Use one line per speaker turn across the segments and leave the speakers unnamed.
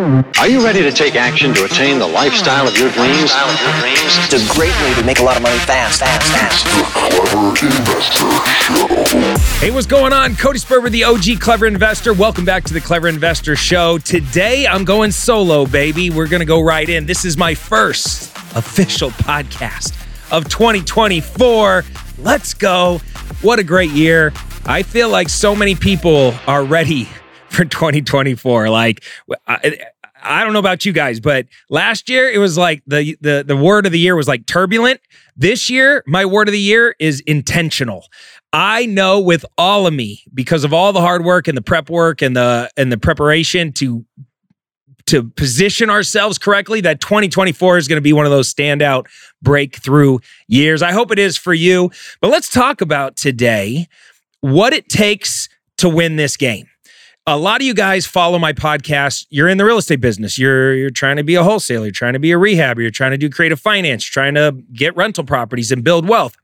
Are you ready to take action to attain the lifestyle of your dreams?
It's a great way to make a lot of money fast, fast, fast.
Hey, what's going on? Cody Sperber, the OG Clever Investor. Welcome back to the Clever Investor Show. Today, I'm going solo, baby. We're going to go right in. This is my first official podcast of 2024. Let's go. What a great year. I feel like so many people are ready for 2024. Like, I, I don't know about you guys, but last year it was like the the the word of the year was like turbulent. This year, my word of the year is intentional. I know with all of me because of all the hard work and the prep work and the and the preparation to to position ourselves correctly that 2024 is going to be one of those standout breakthrough years. I hope it is for you. But let's talk about today what it takes to win this game a lot of you guys follow my podcast. You're in the real estate business. You're you're trying to be a wholesaler, you're trying to be a rehab, you're trying to do creative finance, trying to get rental properties and build wealth.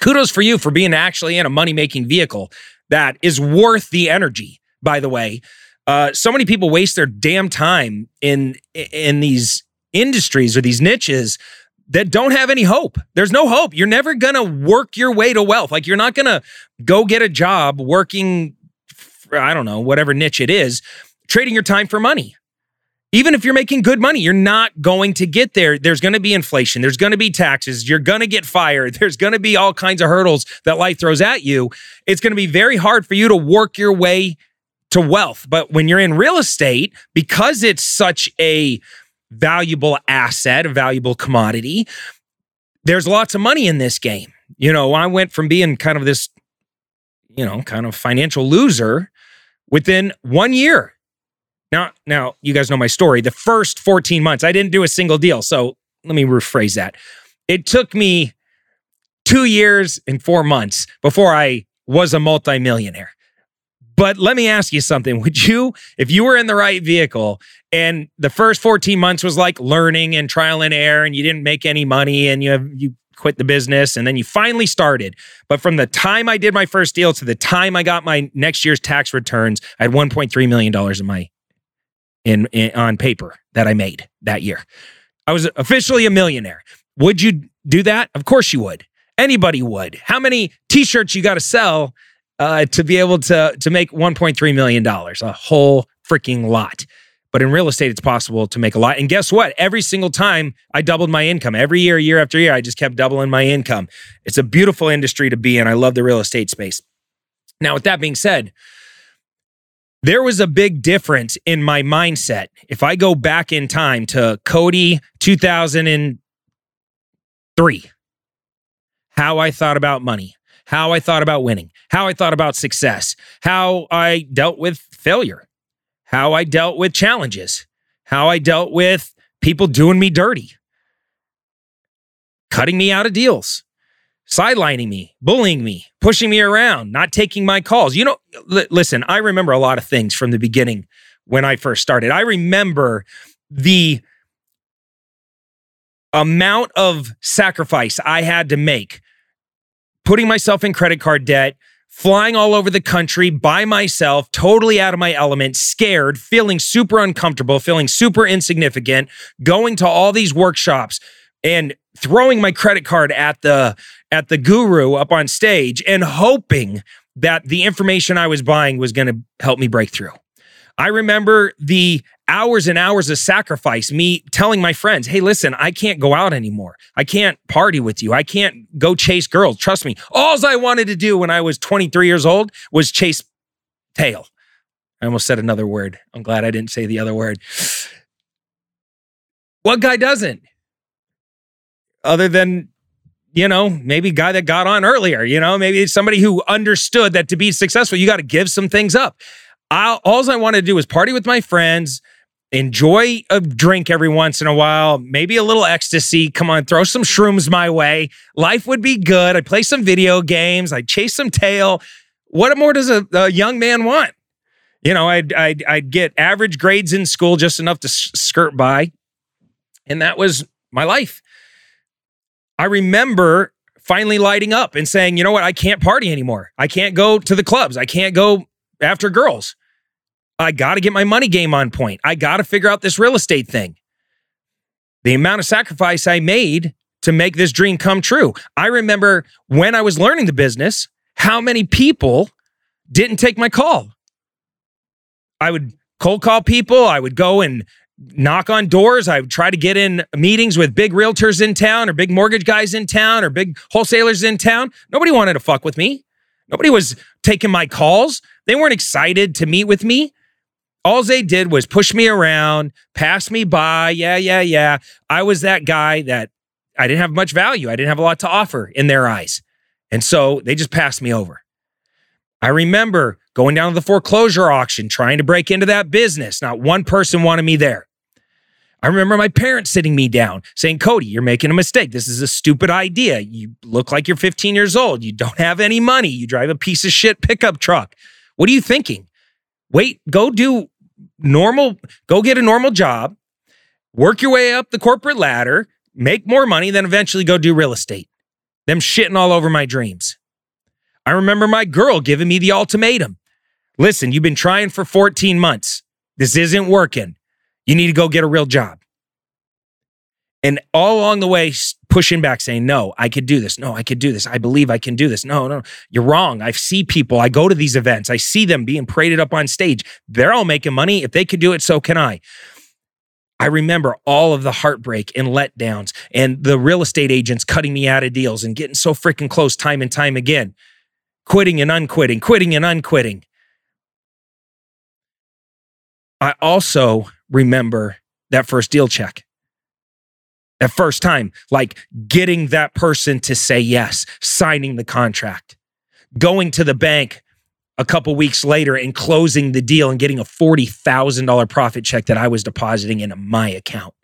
Kudos for you for being actually in a money-making vehicle that is worth the energy, by the way. Uh, so many people waste their damn time in in these industries or these niches that don't have any hope. There's no hope. You're never going to work your way to wealth. Like you're not going to go get a job working I don't know, whatever niche it is, trading your time for money. Even if you're making good money, you're not going to get there. There's going to be inflation. There's going to be taxes. You're going to get fired. There's going to be all kinds of hurdles that life throws at you. It's going to be very hard for you to work your way to wealth. But when you're in real estate, because it's such a valuable asset, a valuable commodity, there's lots of money in this game. You know, I went from being kind of this, you know, kind of financial loser within one year. Now, now you guys know my story. The first 14 months, I didn't do a single deal. So let me rephrase that. It took me two years and four months before I was a multimillionaire. But let me ask you something. Would you, if you were in the right vehicle and the first 14 months was like learning and trial and error and you didn't make any money and you have, you quit the business and then you finally started. But from the time I did my first deal to the time I got my next year's tax returns, I had 1.3 million dollars in my in, in on paper that I made that year. I was officially a millionaire. Would you do that? Of course you would. Anybody would. How many t-shirts you got to sell uh, to be able to to make 1.3 million dollars? A whole freaking lot. But in real estate, it's possible to make a lot. And guess what? Every single time I doubled my income, every year, year after year, I just kept doubling my income. It's a beautiful industry to be in. I love the real estate space. Now, with that being said, there was a big difference in my mindset. If I go back in time to Cody 2003, how I thought about money, how I thought about winning, how I thought about success, how I dealt with failure, how I dealt with challenges, how I dealt with people doing me dirty, cutting me out of deals, sidelining me, bullying me, pushing me around, not taking my calls. You know, l- listen, I remember a lot of things from the beginning when I first started. I remember the amount of sacrifice I had to make putting myself in credit card debt, flying all over the country by myself, totally out of my element, scared, feeling super uncomfortable, feeling super insignificant, going to all these workshops and throwing my credit card at the at the guru up on stage and hoping that the information I was buying was going to help me break through. I remember the hours and hours of sacrifice, me telling my friends, hey, listen, I can't go out anymore. I can't party with you. I can't go chase girls. Trust me. All I wanted to do when I was 23 years old was chase tail. I almost said another word. I'm glad I didn't say the other word. What guy doesn't? Other than, you know, maybe guy that got on earlier, you know, maybe somebody who understood that to be successful, you got to give some things up. All I wanted to do was party with my friends, enjoy a drink every once in a while, maybe a little ecstasy. Come on, throw some shrooms my way. Life would be good. I'd play some video games. I'd chase some tail. What more does a, a young man want? You know, I'd, I'd, I'd get average grades in school, just enough to skirt by. And that was my life. I remember finally lighting up and saying, you know what, I can't party anymore. I can't go to the clubs. I can't go after girls. I got to get my money game on point. I got to figure out this real estate thing. The amount of sacrifice I made to make this dream come true. I remember when I was learning the business, how many people didn't take my call. I would cold call people. I would go and knock on doors. I would try to get in meetings with big realtors in town or big mortgage guys in town or big wholesalers in town. Nobody wanted to fuck with me. Nobody was taking my calls. They weren't excited to meet with me. All they did was push me around, pass me by. Yeah, yeah, yeah. I was that guy that I didn't have much value. I didn't have a lot to offer in their eyes. And so they just passed me over. I remember going down to the foreclosure auction, trying to break into that business. Not one person wanted me there. I remember my parents sitting me down saying, Cody, you're making a mistake. This is a stupid idea. You look like you're 15 years old. You don't have any money. You drive a piece of shit pickup truck. What are you thinking? Wait, go do normal, go get a normal job, work your way up the corporate ladder, make more money, then eventually go do real estate. Them shitting all over my dreams. I remember my girl giving me the ultimatum. Listen, you've been trying for 14 months. This isn't working. You need to go get a real job. And all along the way, pushing back, saying, No, I could do this. No, I could do this. I believe I can do this. No, no, you're wrong. I see people. I go to these events. I see them being paraded up on stage. They're all making money. If they could do it, so can I. I remember all of the heartbreak and letdowns and the real estate agents cutting me out of deals and getting so freaking close time and time again, quitting and unquitting, quitting and unquitting. I also remember that first deal check. That first time, like getting that person to say yes, signing the contract, going to the bank a couple weeks later and closing the deal and getting a $40,000 profit check that I was depositing into my account.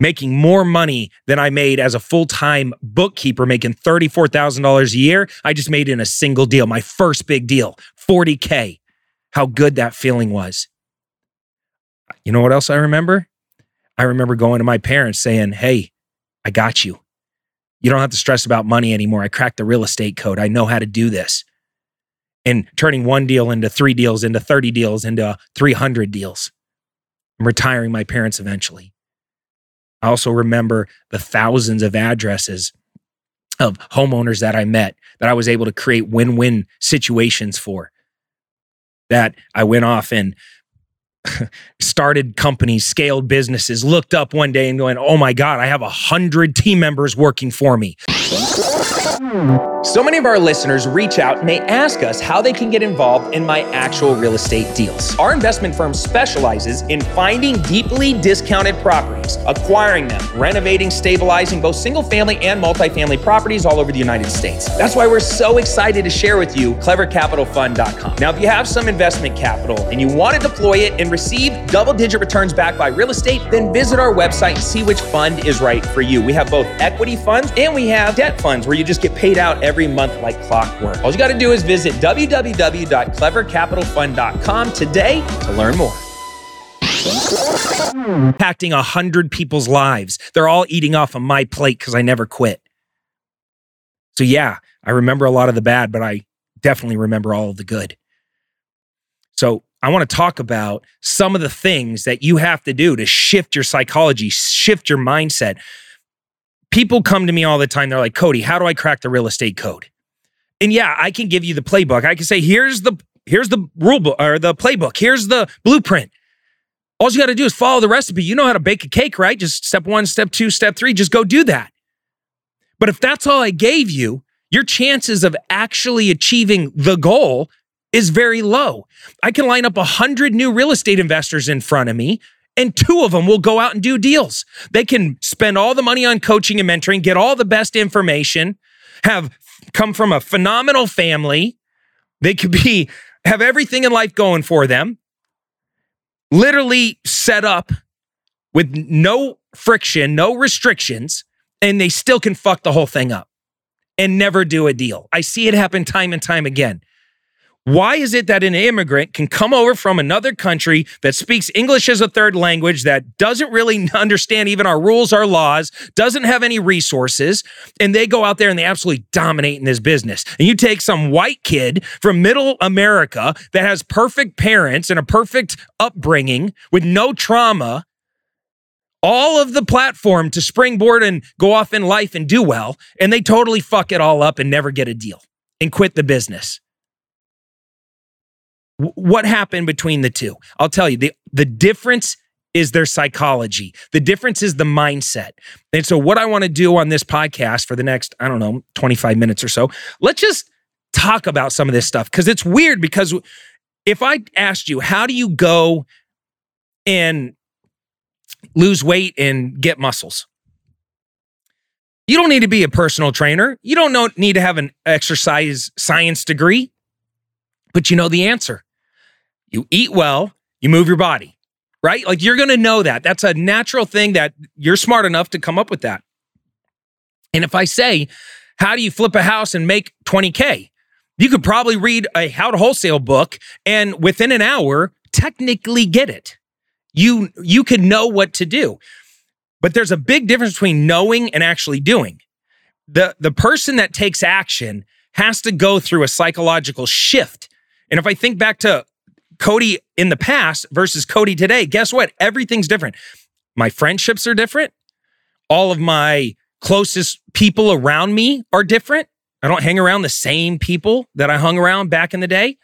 Making more money than I made as a full time bookkeeper, making $34,000 a year. I just made in a single deal, my first big deal, 40K. How good that feeling was. You know what else I remember? I remember going to my parents saying, Hey, I got you. You don't have to stress about money anymore. I cracked the real estate code. I know how to do this. And turning one deal into three deals, into 30 deals, into 300 deals. I'm retiring my parents eventually. I also remember the thousands of addresses of homeowners that I met that I was able to create win win situations for. That I went off and started companies, scaled businesses, looked up one day and going, oh my God, I have a hundred team members working for me. So many of our listeners reach out and they ask us how they can get involved in my actual real estate deals. Our investment firm specializes in finding deeply discounted properties, acquiring them, renovating, stabilizing both single family and multifamily properties all over the United States. That's why we're so excited to share with you clevercapitalfund.com. Now, if you have some investment capital and you want to deploy it and receive double digit returns back by real estate, then visit our website and see which fund is right for you. We have both equity funds and we have debt funds where you just get paid out every month like clockwork. All you got to do is visit www.clevercapitalfund.com today to learn more. Impacting a hundred people's lives. They're all eating off of my plate because I never quit. So yeah, I remember a lot of the bad, but I definitely remember all of the good. So I want to talk about some of the things that you have to do to shift your psychology, shift your mindset people come to me all the time. They're like, Cody, how do I crack the real estate code? And yeah, I can give you the playbook. I can say, here's the here's the rule book or the playbook. Here's the blueprint. All you got to do is follow the recipe. You know how to bake a cake, right? Just step one, step two, step three. Just go do that. But if that's all I gave you, your chances of actually achieving the goal is very low. I can line up a hundred new real estate investors in front of me and two of them will go out and do deals. They can spend all the money on coaching and mentoring, get all the best information, have come from a phenomenal family. They could be have everything in life going for them. Literally set up with no friction, no restrictions, and they still can fuck the whole thing up and never do a deal. I see it happen time and time again. Why is it that an immigrant can come over from another country that speaks English as a third language, that doesn't really understand even our rules, our laws, doesn't have any resources, and they go out there and they absolutely dominate in this business? And you take some white kid from middle America that has perfect parents and a perfect upbringing with no trauma, all of the platform to springboard and go off in life and do well, and they totally fuck it all up and never get a deal and quit the business what happened between the two? I'll tell you, the, the difference is their psychology. The difference is the mindset. And so, what I want to do on this podcast for the next, I don't know, 25 minutes or so, let's just talk about some of this stuff because it's weird. Because if I asked you, how do you go and lose weight and get muscles? You don't need to be a personal trainer. You don't need to have an exercise science degree, but you know the answer. You eat well, you move your body, right? Like you're going to know that. That's a natural thing that you're smart enough to come up with that. And if I say, how do you flip a house and make 20K? You could probably read a how to wholesale book and within an hour technically get it. You you could know what to do. But there's a big difference between knowing and actually doing. The the person that takes action has to go through a psychological shift. And if I think back to Cody in the past versus Cody today, guess what? Everything's different. My friendships are different. All of my closest people around me are different. I don't hang around the same people that I hung around back in the day.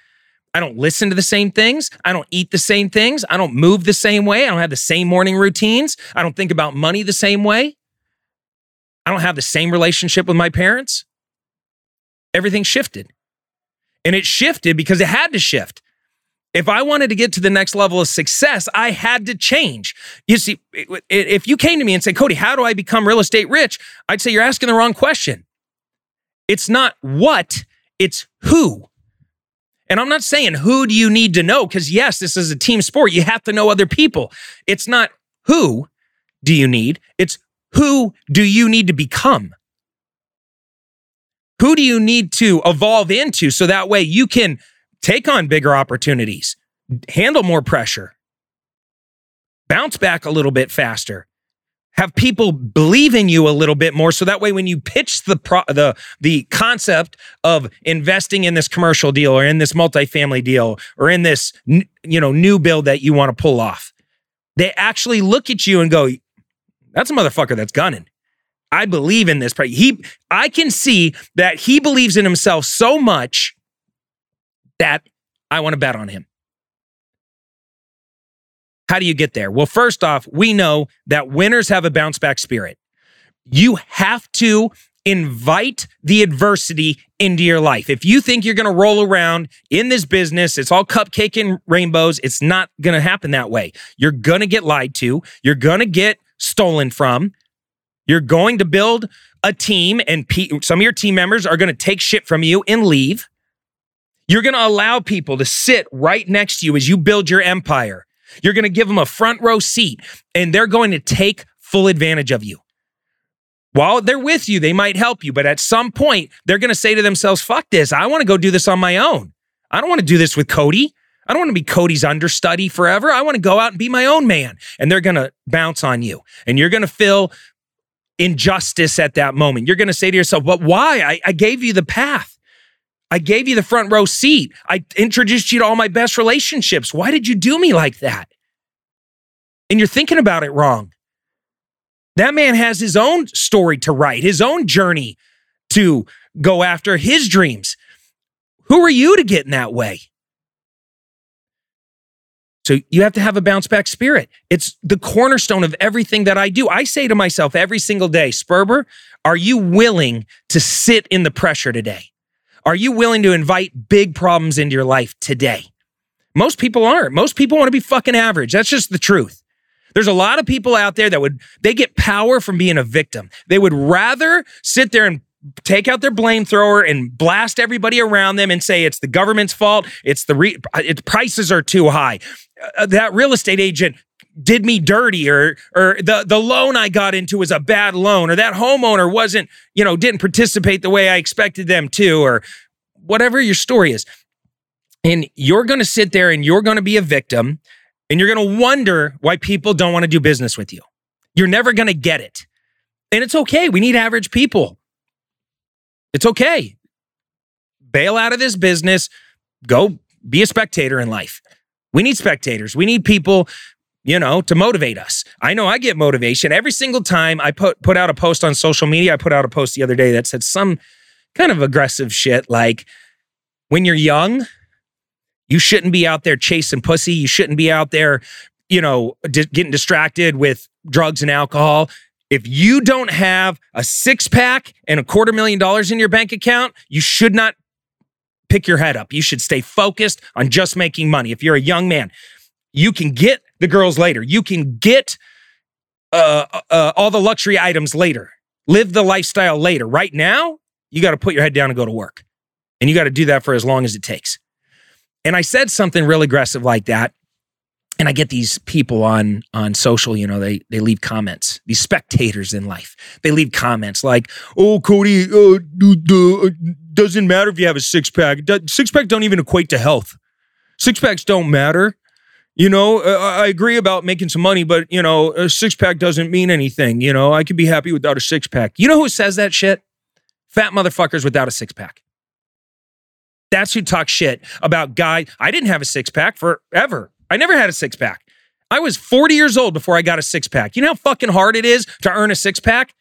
I don't listen to the same things. I don't eat the same things. I don't move the same way. I don't have the same morning routines. I don't think about money the same way. I don't have the same relationship with my parents. Everything shifted. And it shifted because it had to shift. If I wanted to get to the next level of success, I had to change. You see, if you came to me and said, Cody, how do I become real estate rich? I'd say you're asking the wrong question. It's not what, it's who. And I'm not saying who do you need to know, because yes, this is a team sport. You have to know other people. It's not who do you need, it's who do you need to become? Who do you need to evolve into so that way you can take on bigger opportunities, handle more pressure, bounce back a little bit faster, have people believe in you a little bit more so that way when you pitch the pro- the the concept of investing in this commercial deal or in this multifamily deal or in this you know new build that you want to pull off they actually look at you and go that's a motherfucker that's gunning. I believe in this he I can see that he believes in himself so much that I want to bet on him. How do you get there? Well, first off, we know that winners have a bounce back spirit. You have to invite the adversity into your life. If you think you're going to roll around in this business, it's all cupcake and rainbows, it's not going to happen that way. You're going to get lied to, you're going to get stolen from. You're going to build a team and some of your team members are going to take shit from you and leave. You're going to allow people to sit right next to you as you build your empire. You're going to give them a front row seat and they're going to take full advantage of you. While they're with you, they might help you, but at some point, they're going to say to themselves, fuck this. I want to go do this on my own. I don't want to do this with Cody. I don't want to be Cody's understudy forever. I want to go out and be my own man. And they're going to bounce on you. And you're going to feel injustice at that moment. You're going to say to yourself, but why? I, I gave you the path. I gave you the front row seat. I introduced you to all my best relationships. Why did you do me like that? And you're thinking about it wrong. That man has his own story to write, his own journey to go after his dreams. Who are you to get in that way? So you have to have a bounce back spirit. It's the cornerstone of everything that I do. I say to myself every single day, Sperber, are you willing to sit in the pressure today? Are you willing to invite big problems into your life today? Most people aren't. Most people want to be fucking average. That's just the truth. There's a lot of people out there that would, they get power from being a victim. They would rather sit there and take out their blame thrower and blast everybody around them and say it's the government's fault. It's the re- its prices are too high. Uh, that real estate agent did me dirty or or the the loan I got into was a bad loan or that homeowner wasn't, you know, didn't participate the way I expected them to or whatever your story is. And you're going to sit there and you're going to be a victim and you're going to wonder why people don't want to do business with you. You're never going to get it. And it's okay. We need average people. It's okay. Bail out of this business, go be a spectator in life. We need spectators. We need people, you know, to motivate us. I know I get motivation every single time I put put out a post on social media. I put out a post the other day that said some kind of aggressive shit like when you're young, you shouldn't be out there chasing pussy. You shouldn't be out there, you know, di- getting distracted with drugs and alcohol. If you don't have a six pack and a quarter million dollars in your bank account, you should not pick your head up. You should stay focused on just making money. If you're a young man, you can get the girls later. You can get uh, uh, all the luxury items later. Live the lifestyle later. Right now, you got to put your head down and go to work. And you got to do that for as long as it takes. And I said something real aggressive like that. And I get these people on on social, you know, they they leave comments. These spectators in life, they leave comments like, "Oh, Cody, uh, uh, doesn't matter if you have a six pack. Six pack don't even equate to health. Six packs don't matter. You know, uh, I agree about making some money, but you know, a six pack doesn't mean anything. You know, I could be happy without a six pack. You know who says that shit? Fat motherfuckers without a six pack. That's who talks shit about guy. I didn't have a six pack forever. I never had a six pack. I was 40 years old before I got a six pack. You know how fucking hard it is to earn a six pack?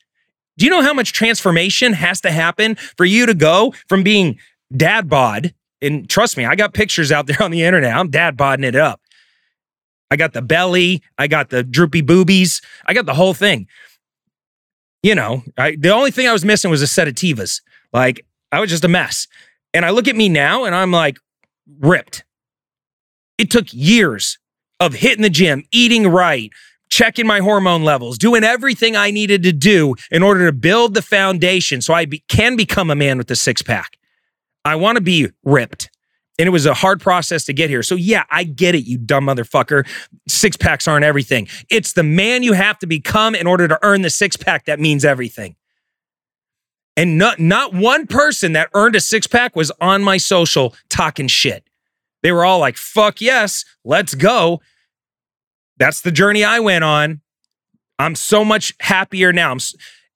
Do you know how much transformation has to happen for you to go from being dad bod? And trust me, I got pictures out there on the internet. I'm dad bodding it up. I got the belly, I got the droopy boobies, I got the whole thing. You know, I, the only thing I was missing was a set of Tevas. Like, I was just a mess. And I look at me now and I'm like ripped. It took years of hitting the gym, eating right, checking my hormone levels, doing everything I needed to do in order to build the foundation so I be, can become a man with a six pack. I want to be ripped. And it was a hard process to get here. So, yeah, I get it, you dumb motherfucker. Six packs aren't everything. It's the man you have to become in order to earn the six pack that means everything. And not, not one person that earned a six pack was on my social talking shit. They were all like, fuck yes, let's go. That's the journey I went on. I'm so much happier now. I'm,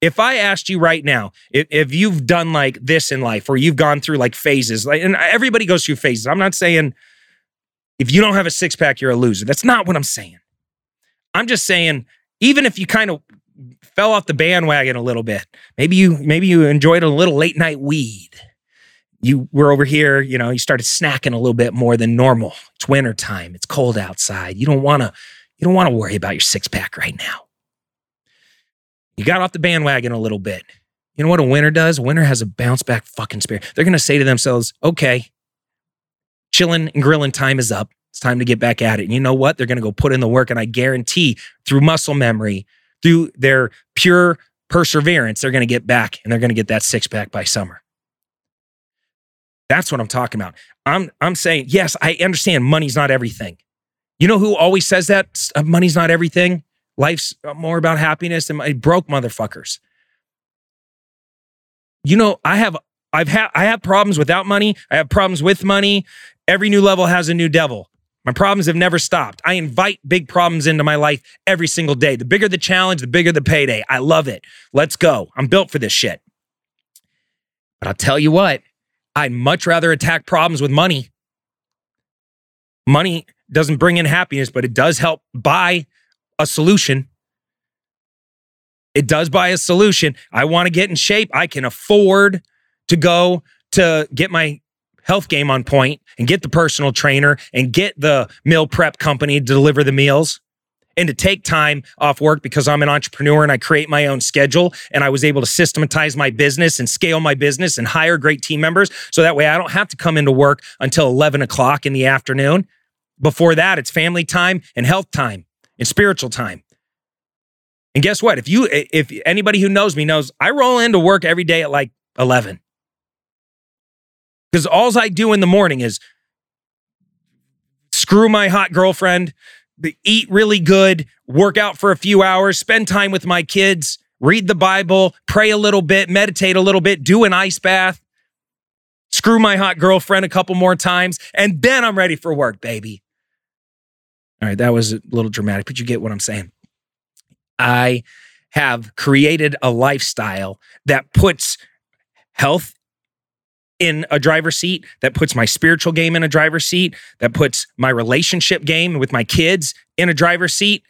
if I asked you right now, if, if you've done like this in life or you've gone through like phases, like, and everybody goes through phases. I'm not saying if you don't have a six pack, you're a loser. That's not what I'm saying. I'm just saying, even if you kind of fell off the bandwagon a little bit. Maybe you maybe you enjoyed a little late night weed. You were over here, you know, you started snacking a little bit more than normal. It's winter time. It's cold outside. You don't want to you don't want to worry about your six pack right now. You got off the bandwagon a little bit. You know what a winner does? A winner has a bounce back fucking spirit. They're going to say to themselves, okay, chilling and grilling time is up. It's time to get back at it. And you know what? They're going to go put in the work. And I guarantee through muscle memory, through their pure perseverance, they're going to get back and they're going to get that six pack by summer. That's what I'm talking about. I'm I'm saying yes, I understand money's not everything. You know who always says that uh, money's not everything? Life's more about happiness and broke motherfuckers. You know, I have I've had I have problems without money. I have problems with money. Every new level has a new devil. My problems have never stopped. I invite big problems into my life every single day. The bigger the challenge, the bigger the payday. I love it. Let's go. I'm built for this shit. But I'll tell you what, I'd much rather attack problems with money. Money doesn't bring in happiness, but it does help buy a solution. It does buy a solution. I want to get in shape. I can afford to go to get my health game on point and get the personal trainer and get the meal prep company to deliver the meals and to take time off work because I'm an entrepreneur and I create my own schedule and I was able to systematize my business and scale my business and hire great team members. So that way I don't have to come into work until 11 o'clock in the afternoon. Before that, it's family time and health time and spiritual time. And guess what? If you, if anybody who knows me knows, I roll into work every day at like 11. Because all I do in the morning is screw my hot girlfriend, eat really good, work out for a few hours, spend time with my kids, read the Bible, pray a little bit, meditate a little bit, do an ice bath, screw my hot girlfriend a couple more times, and then I'm ready for work, baby. All right, that was a little dramatic, but you get what I'm saying. I have created a lifestyle that puts health in a driver's seat, that puts my spiritual game in a driver's seat, that puts my relationship game with my kids in a driver's seat.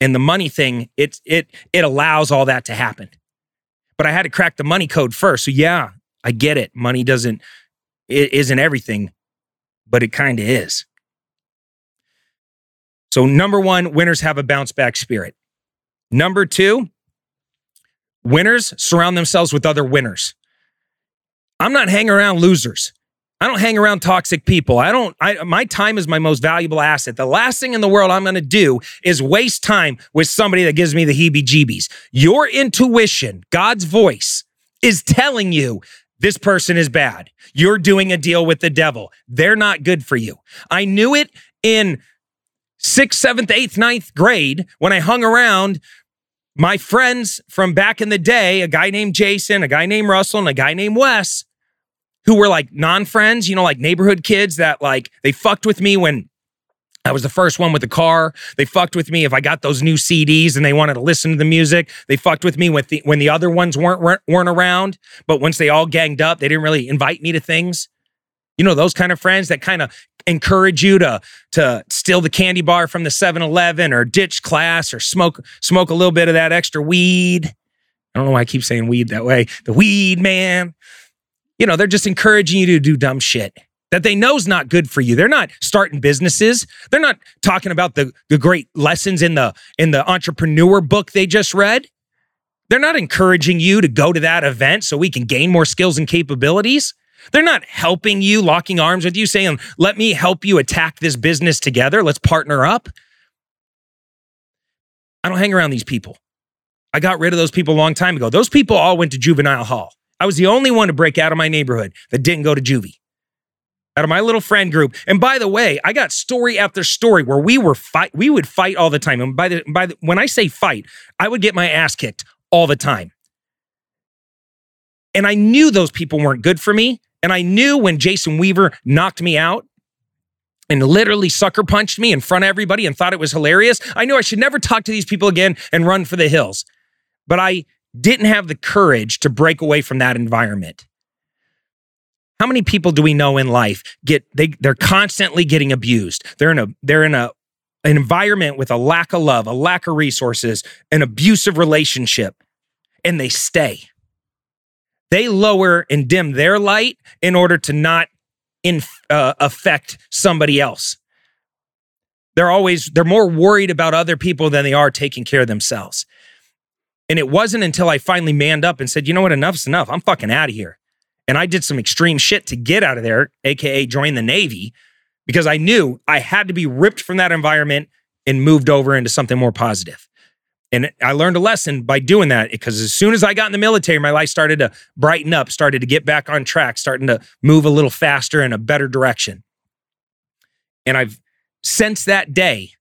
And the money thing, it it it allows all that to happen. But I had to crack the money code first. So yeah, I get it. Money doesn't it isn't everything, but it kind of is. So number 1, winners have a bounce back spirit. Number 2, winners surround themselves with other winners. I'm not hanging around losers. I don't hang around toxic people. I don't, I, my time is my most valuable asset. The last thing in the world I'm going to do is waste time with somebody that gives me the heebie jeebies. Your intuition, God's voice, is telling you this person is bad. You're doing a deal with the devil. They're not good for you. I knew it in sixth, seventh, eighth, ninth grade when I hung around my friends from back in the day, a guy named Jason, a guy named Russell, and a guy named Wes who were like non-friends, you know, like neighborhood kids that like they fucked with me when I was the first one with the car. They fucked with me if I got those new CDs and they wanted to listen to the music. They fucked with me with the, when the other ones weren't weren't around. But once they all ganged up, they didn't really invite me to things. You know, those kind of friends that kind of encourage you to to steal the candy bar from the 7-Eleven or ditch class or smoke smoke a little bit of that extra weed. I don't know why I keep saying weed that way. The weed, man you know, they're just encouraging you to do dumb shit that they know is not good for you. They're not starting businesses. They're not talking about the, the great lessons in the in the entrepreneur book they just read. They're not encouraging you to go to that event so we can gain more skills and capabilities. They're not helping you, locking arms with you, saying, let me help you attack this business together. Let's partner up. I don't hang around these people. I got rid of those people a long time ago. Those people all went to juvenile hall. I was the only one to break out of my neighborhood that didn't go to juvie. Out of my little friend group. And by the way, I got story after story where we were fight we would fight all the time. And by the by the, when I say fight, I would get my ass kicked all the time. And I knew those people weren't good for me. And I knew when Jason Weaver knocked me out and literally sucker punched me in front of everybody and thought it was hilarious, I knew I should never talk to these people again and run for the hills. But I didn't have the courage to break away from that environment. How many people do we know in life get they they're constantly getting abused. They're in a they're in a an environment with a lack of love, a lack of resources, an abusive relationship and they stay. They lower and dim their light in order to not in, uh, affect somebody else. They're always they're more worried about other people than they are taking care of themselves. And it wasn't until I finally manned up and said, you know what, enough's enough. I'm fucking out of here. And I did some extreme shit to get out of there, AKA join the Navy, because I knew I had to be ripped from that environment and moved over into something more positive. And I learned a lesson by doing that because as soon as I got in the military, my life started to brighten up, started to get back on track, starting to move a little faster in a better direction. And I've since that day,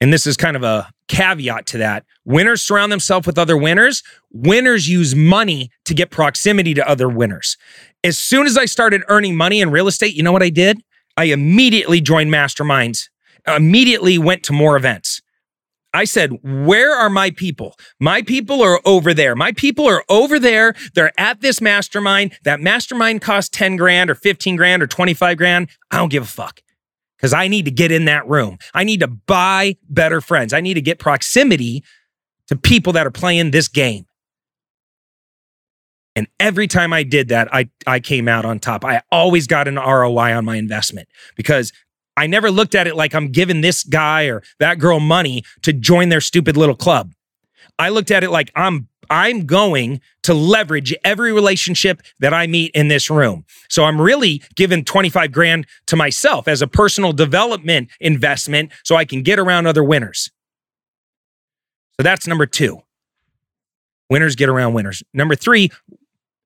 and this is kind of a caveat to that. Winners surround themselves with other winners. Winners use money to get proximity to other winners. As soon as I started earning money in real estate, you know what I did? I immediately joined masterminds, immediately went to more events. I said, Where are my people? My people are over there. My people are over there. They're at this mastermind. That mastermind costs 10 grand or 15 grand or 25 grand. I don't give a fuck because I need to get in that room. I need to buy better friends. I need to get proximity to people that are playing this game. And every time I did that, I, I came out on top. I always got an ROI on my investment because I never looked at it like I'm giving this guy or that girl money to join their stupid little club. I looked at it like I'm I'm going to leverage every relationship that I meet in this room. So I'm really giving 25 grand to myself as a personal development investment so I can get around other winners. So that's number two. Winners get around winners. Number three,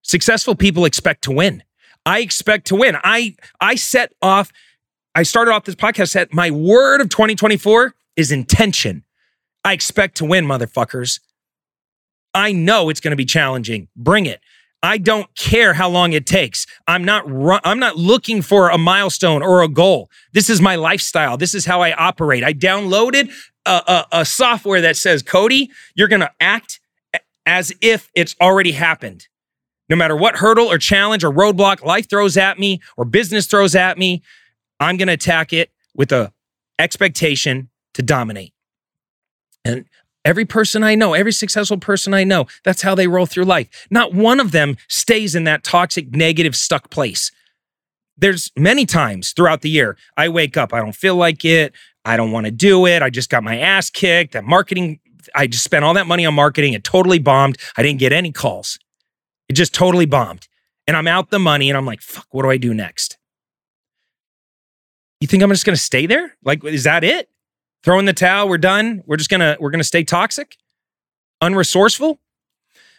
successful people expect to win. I expect to win. I I set off, I started off this podcast set. My word of 2024 is intention. I expect to win, motherfuckers. I know it's going to be challenging. Bring it. I don't care how long it takes. I'm not I'm not looking for a milestone or a goal. This is my lifestyle. This is how I operate. I downloaded a, a, a software that says, Cody, you're going to act as if it's already happened. No matter what hurdle or challenge or roadblock life throws at me or business throws at me, I'm going to attack it with a expectation to dominate. And every person I know, every successful person I know, that's how they roll through life. Not one of them stays in that toxic, negative, stuck place. There's many times throughout the year I wake up, I don't feel like it. I don't want to do it. I just got my ass kicked. That marketing, I just spent all that money on marketing. It totally bombed. I didn't get any calls. It just totally bombed. And I'm out the money and I'm like, fuck, what do I do next? You think I'm just going to stay there? Like, is that it? Throw in the towel, we're done. We're just to, we're to stay toxic, unresourceful.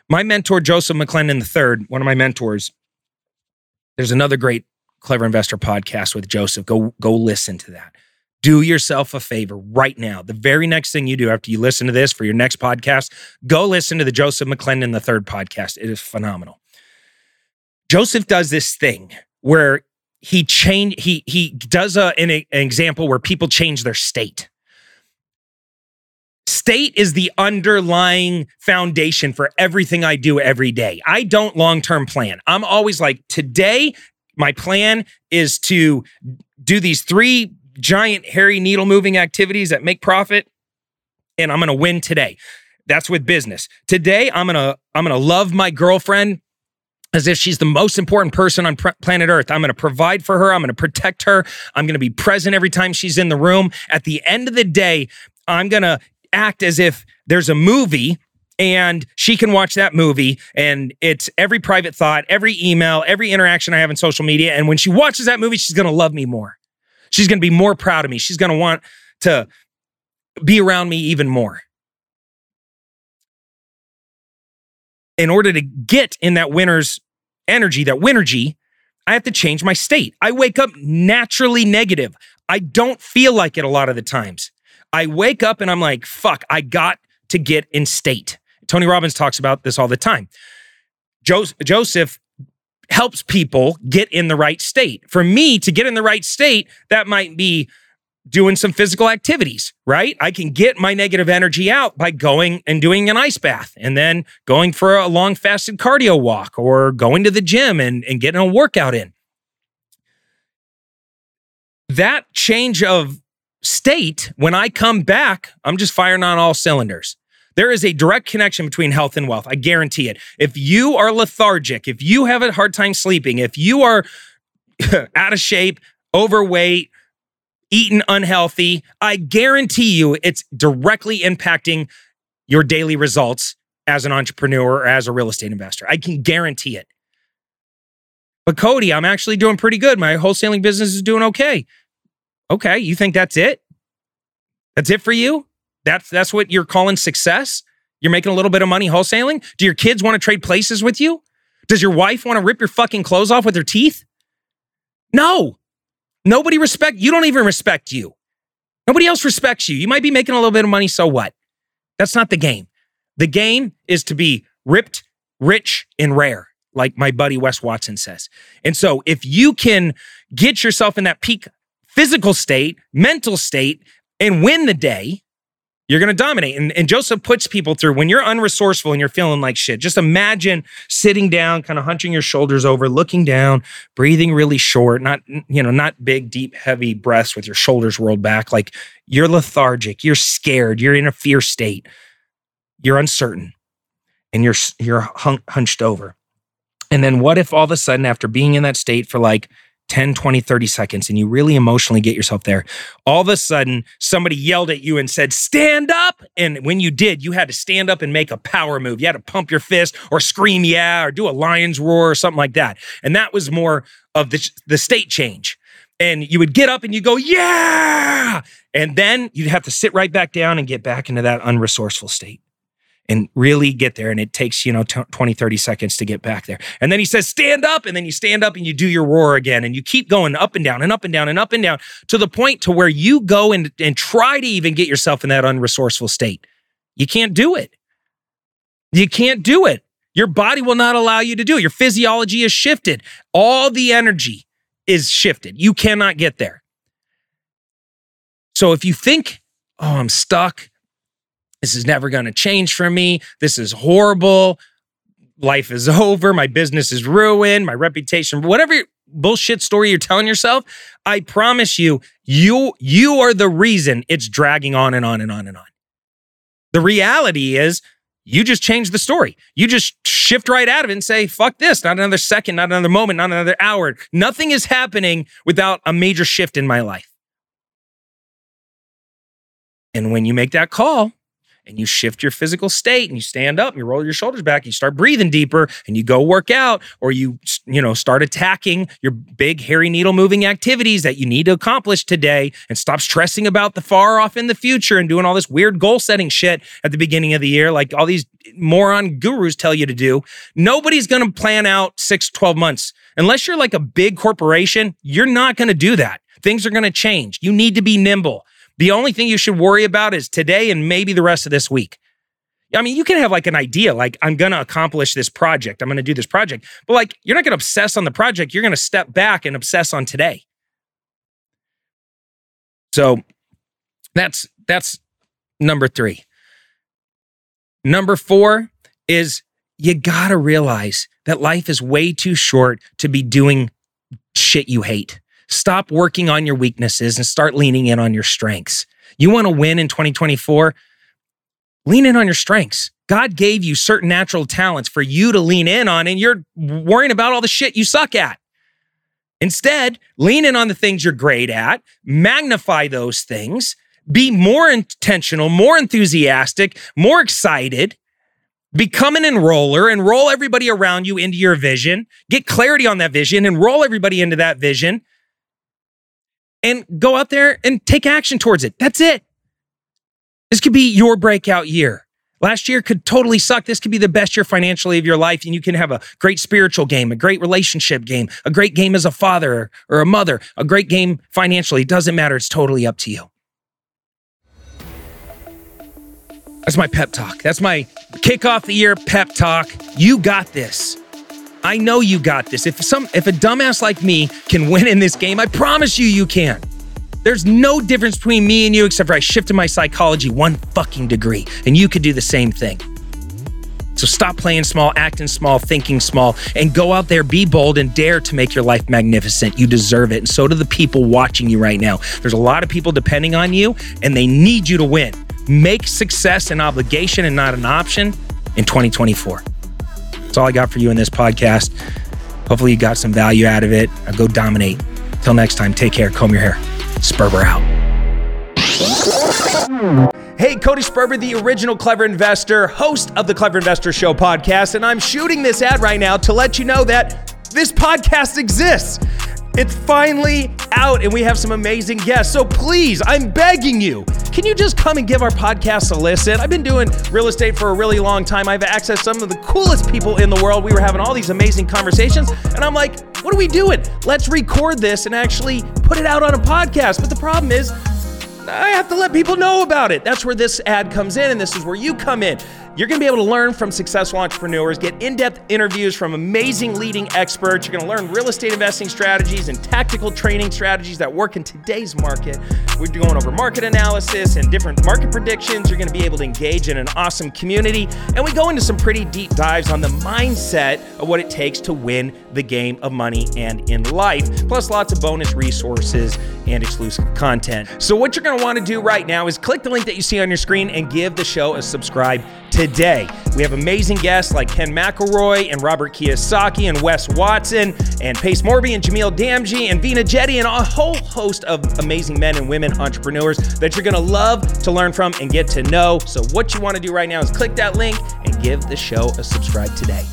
My mentor, Joseph McClendon III, one of my mentors, there's another great Clever Investor podcast with Joseph. Go, go listen to that do yourself a favor right now. The very next thing you do after you listen to this for your next podcast, go listen to the Joseph McClendon III podcast. It is phenomenal. Joseph does this thing where he change he he does a, an, an example where people change their state. State is the underlying foundation for everything I do every day. I don't long term plan. I'm always like, today, my plan is to do these three giant, hairy, needle moving activities that make profit, and I'm gonna win today. That's with business. Today, I'm gonna I'm gonna love my girlfriend as if she's the most important person on planet Earth. I'm going to provide for her. I'm going to protect her. I'm going to be present every time she's in the room. At the end of the day, I'm going to act as if there's a movie and she can watch that movie and it's every private thought, every email, every interaction I have in social media. And when she watches that movie, she's going to love me more. She's going to be more proud of me. She's going to want to be around me even more. In order to get in that winner's energy, that winnergy, I have to change my state. I wake up naturally negative. I don't feel like it a lot of the times. I wake up and I'm like, fuck, I got to get in state. Tony Robbins talks about this all the time. Joseph helps people get in the right state. For me to get in the right state, that might be doing some physical activities, right? I can get my negative energy out by going and doing an ice bath and then going for a long fasted cardio walk or going to the gym and, and getting a workout in. That change of state, when I come back, I'm just firing on all cylinders. There is a direct connection between health and wealth. I guarantee it. If you are lethargic, if you have a hard time sleeping, if you are out of shape, overweight, eating unhealthy, I guarantee you it's directly impacting your daily results as an entrepreneur or as a real estate investor. I can guarantee it. But Cody, I'm actually doing pretty good. My wholesaling business is doing okay. Okay, you think that's it? That's it for you? That's that's what you're calling success? You're making a little bit of money wholesaling? Do your kids want to trade places with you? Does your wife want to rip your fucking clothes off with her teeth? No. Nobody respect you don't even respect you. Nobody else respects you. You might be making a little bit of money, so what? That's not the game. The game is to be ripped, rich, and rare, like my buddy Wes Watson says. And so if you can get yourself in that peak physical state, mental state, and win the day, you're going to dominate. And, and Joseph puts people through when you're unresourceful and you're feeling like shit. Just imagine sitting down, kind of hunching your shoulders over, looking down, breathing really short, not, you know, not big, deep, heavy breaths with your shoulders rolled back. Like you're lethargic, you're scared, you're in a fear state, you're uncertain, and you're, you're hunched over. And then what if all of a sudden, after being in that state for like 10, 20, 30 seconds and you really emotionally get yourself there, all of a sudden somebody yelled at you and said, Stand up. And when you did, you had to stand up and make a power move. You had to pump your fist or scream, yeah, or do a lion's roar or something like that. And that was more of the, the state change. And you would get up and you go, yeah. And then you'd have to sit right back down and get back into that unresourceful state and really get there. And it takes, you know, t- 20, 30 seconds to get back there. And then he says, stand up. And then you stand up and you do your roar again. And you keep going up and down and up and down and up and down to the point to where you go and, and try to even get yourself in that unresourceful state. You can't do it. You can't do it. Your body will not allow you to do it. Your physiology is shifted. All the energy is shifted. You cannot get there. So if you think, oh, I'm stuck, this is never going to change for me, this is horrible, life is over, my business is ruined, my reputation, whatever bullshit story you're telling yourself, I promise you, you you are the reason it's dragging on and on and on and on. The reality is you just change the story. You just shift right out of it and say, fuck this, not another second, not another moment, not another hour. Nothing is happening without a major shift in my life. And when you make that call, and you shift your physical state and you stand up and you roll your shoulders back, and you start breathing deeper and you go work out or you you know start attacking your big hairy needle moving activities that you need to accomplish today and stop stressing about the far off in the future and doing all this weird goal setting shit at the beginning of the year like all these moron gurus tell you to do. Nobody's going to plan out 6 12 months unless you're like a big corporation, you're not going to do that. Things are going to change. You need to be nimble. The only thing you should worry about is today and maybe the rest of this week. I mean, you can have like an idea, like, I'm going to accomplish this project. I'm going to do this project. But like, you're not going to obsess on the project. You're going to step back and obsess on today. So that's, that's number three. Number four is you got to realize that life is way too short to be doing shit you hate. Stop working on your weaknesses and start leaning in on your strengths. You want to win in 2024? Lean in on your strengths. God gave you certain natural talents for you to lean in on, and you're worrying about all the shit you suck at. Instead, lean in on the things you're great at, magnify those things, be more intentional, more enthusiastic, more excited, become an enroller, enroll everybody around you into your vision, get clarity on that vision, enroll everybody into that vision, and go out there and take action towards it. That's it. This could be your breakout year. Last year could totally suck. This could be the best year financially of your life, and you can have a great spiritual game, a great relationship game, a great game as a father or a mother, a great game financially. It doesn't matter. It's totally up to you. That's my pep talk. That's my kick off the year pep talk. You got this. I know you got this. If some if a dumbass like me can win in this game, I promise you you can. There's no difference between me and you except for I shifted my psychology one fucking degree, and you could do the same thing. So stop playing small, acting small, thinking small, and go out there, be bold, and dare to make your life magnificent. You deserve it. And so do the people watching you right now. There's a lot of people depending on you, and they need you to win. Make success an obligation and not an option in 2024. That's all I got for you in this podcast. Hopefully, you got some value out of it. Now go dominate. Till next time, take care. Comb your hair. Sperber out. Hey, Cody Sperber, the original Clever Investor, host of the Clever Investor Show podcast, and I'm shooting this ad right now to let you know that this podcast exists. It's finally out, and we have some amazing guests. So please, I'm begging you, can you just come and give our podcast a listen? I've been doing real estate for a really long time. I've accessed some of the coolest people in the world. We were having all these amazing conversations, and I'm like, what are we doing? Let's record this and actually put it out on a podcast. But the problem is, I have to let people know about it. That's where this ad comes in, and this is where you come in. You're going to be able to learn from successful entrepreneurs, get in depth interviews from amazing leading experts. You're going to learn real estate investing strategies and tactical training strategies that work in today's market. We're going over market analysis and different market predictions. You're going to be able to engage in an awesome community. And we go into some pretty deep dives on the mindset of what it takes to win the game of money and in life, plus lots of bonus resources and exclusive content. So, what you're going to want to do right now is click the link that you see on your screen and give the show a subscribe today. We have amazing guests like Ken McElroy and Robert Kiyosaki and Wes Watson and Pace Morby and Jamil Damji and Vina Jetty and a whole host of amazing men and women entrepreneurs that you're going to love to learn from and get to know. So what you want to do right now is click that link and give the show a subscribe today.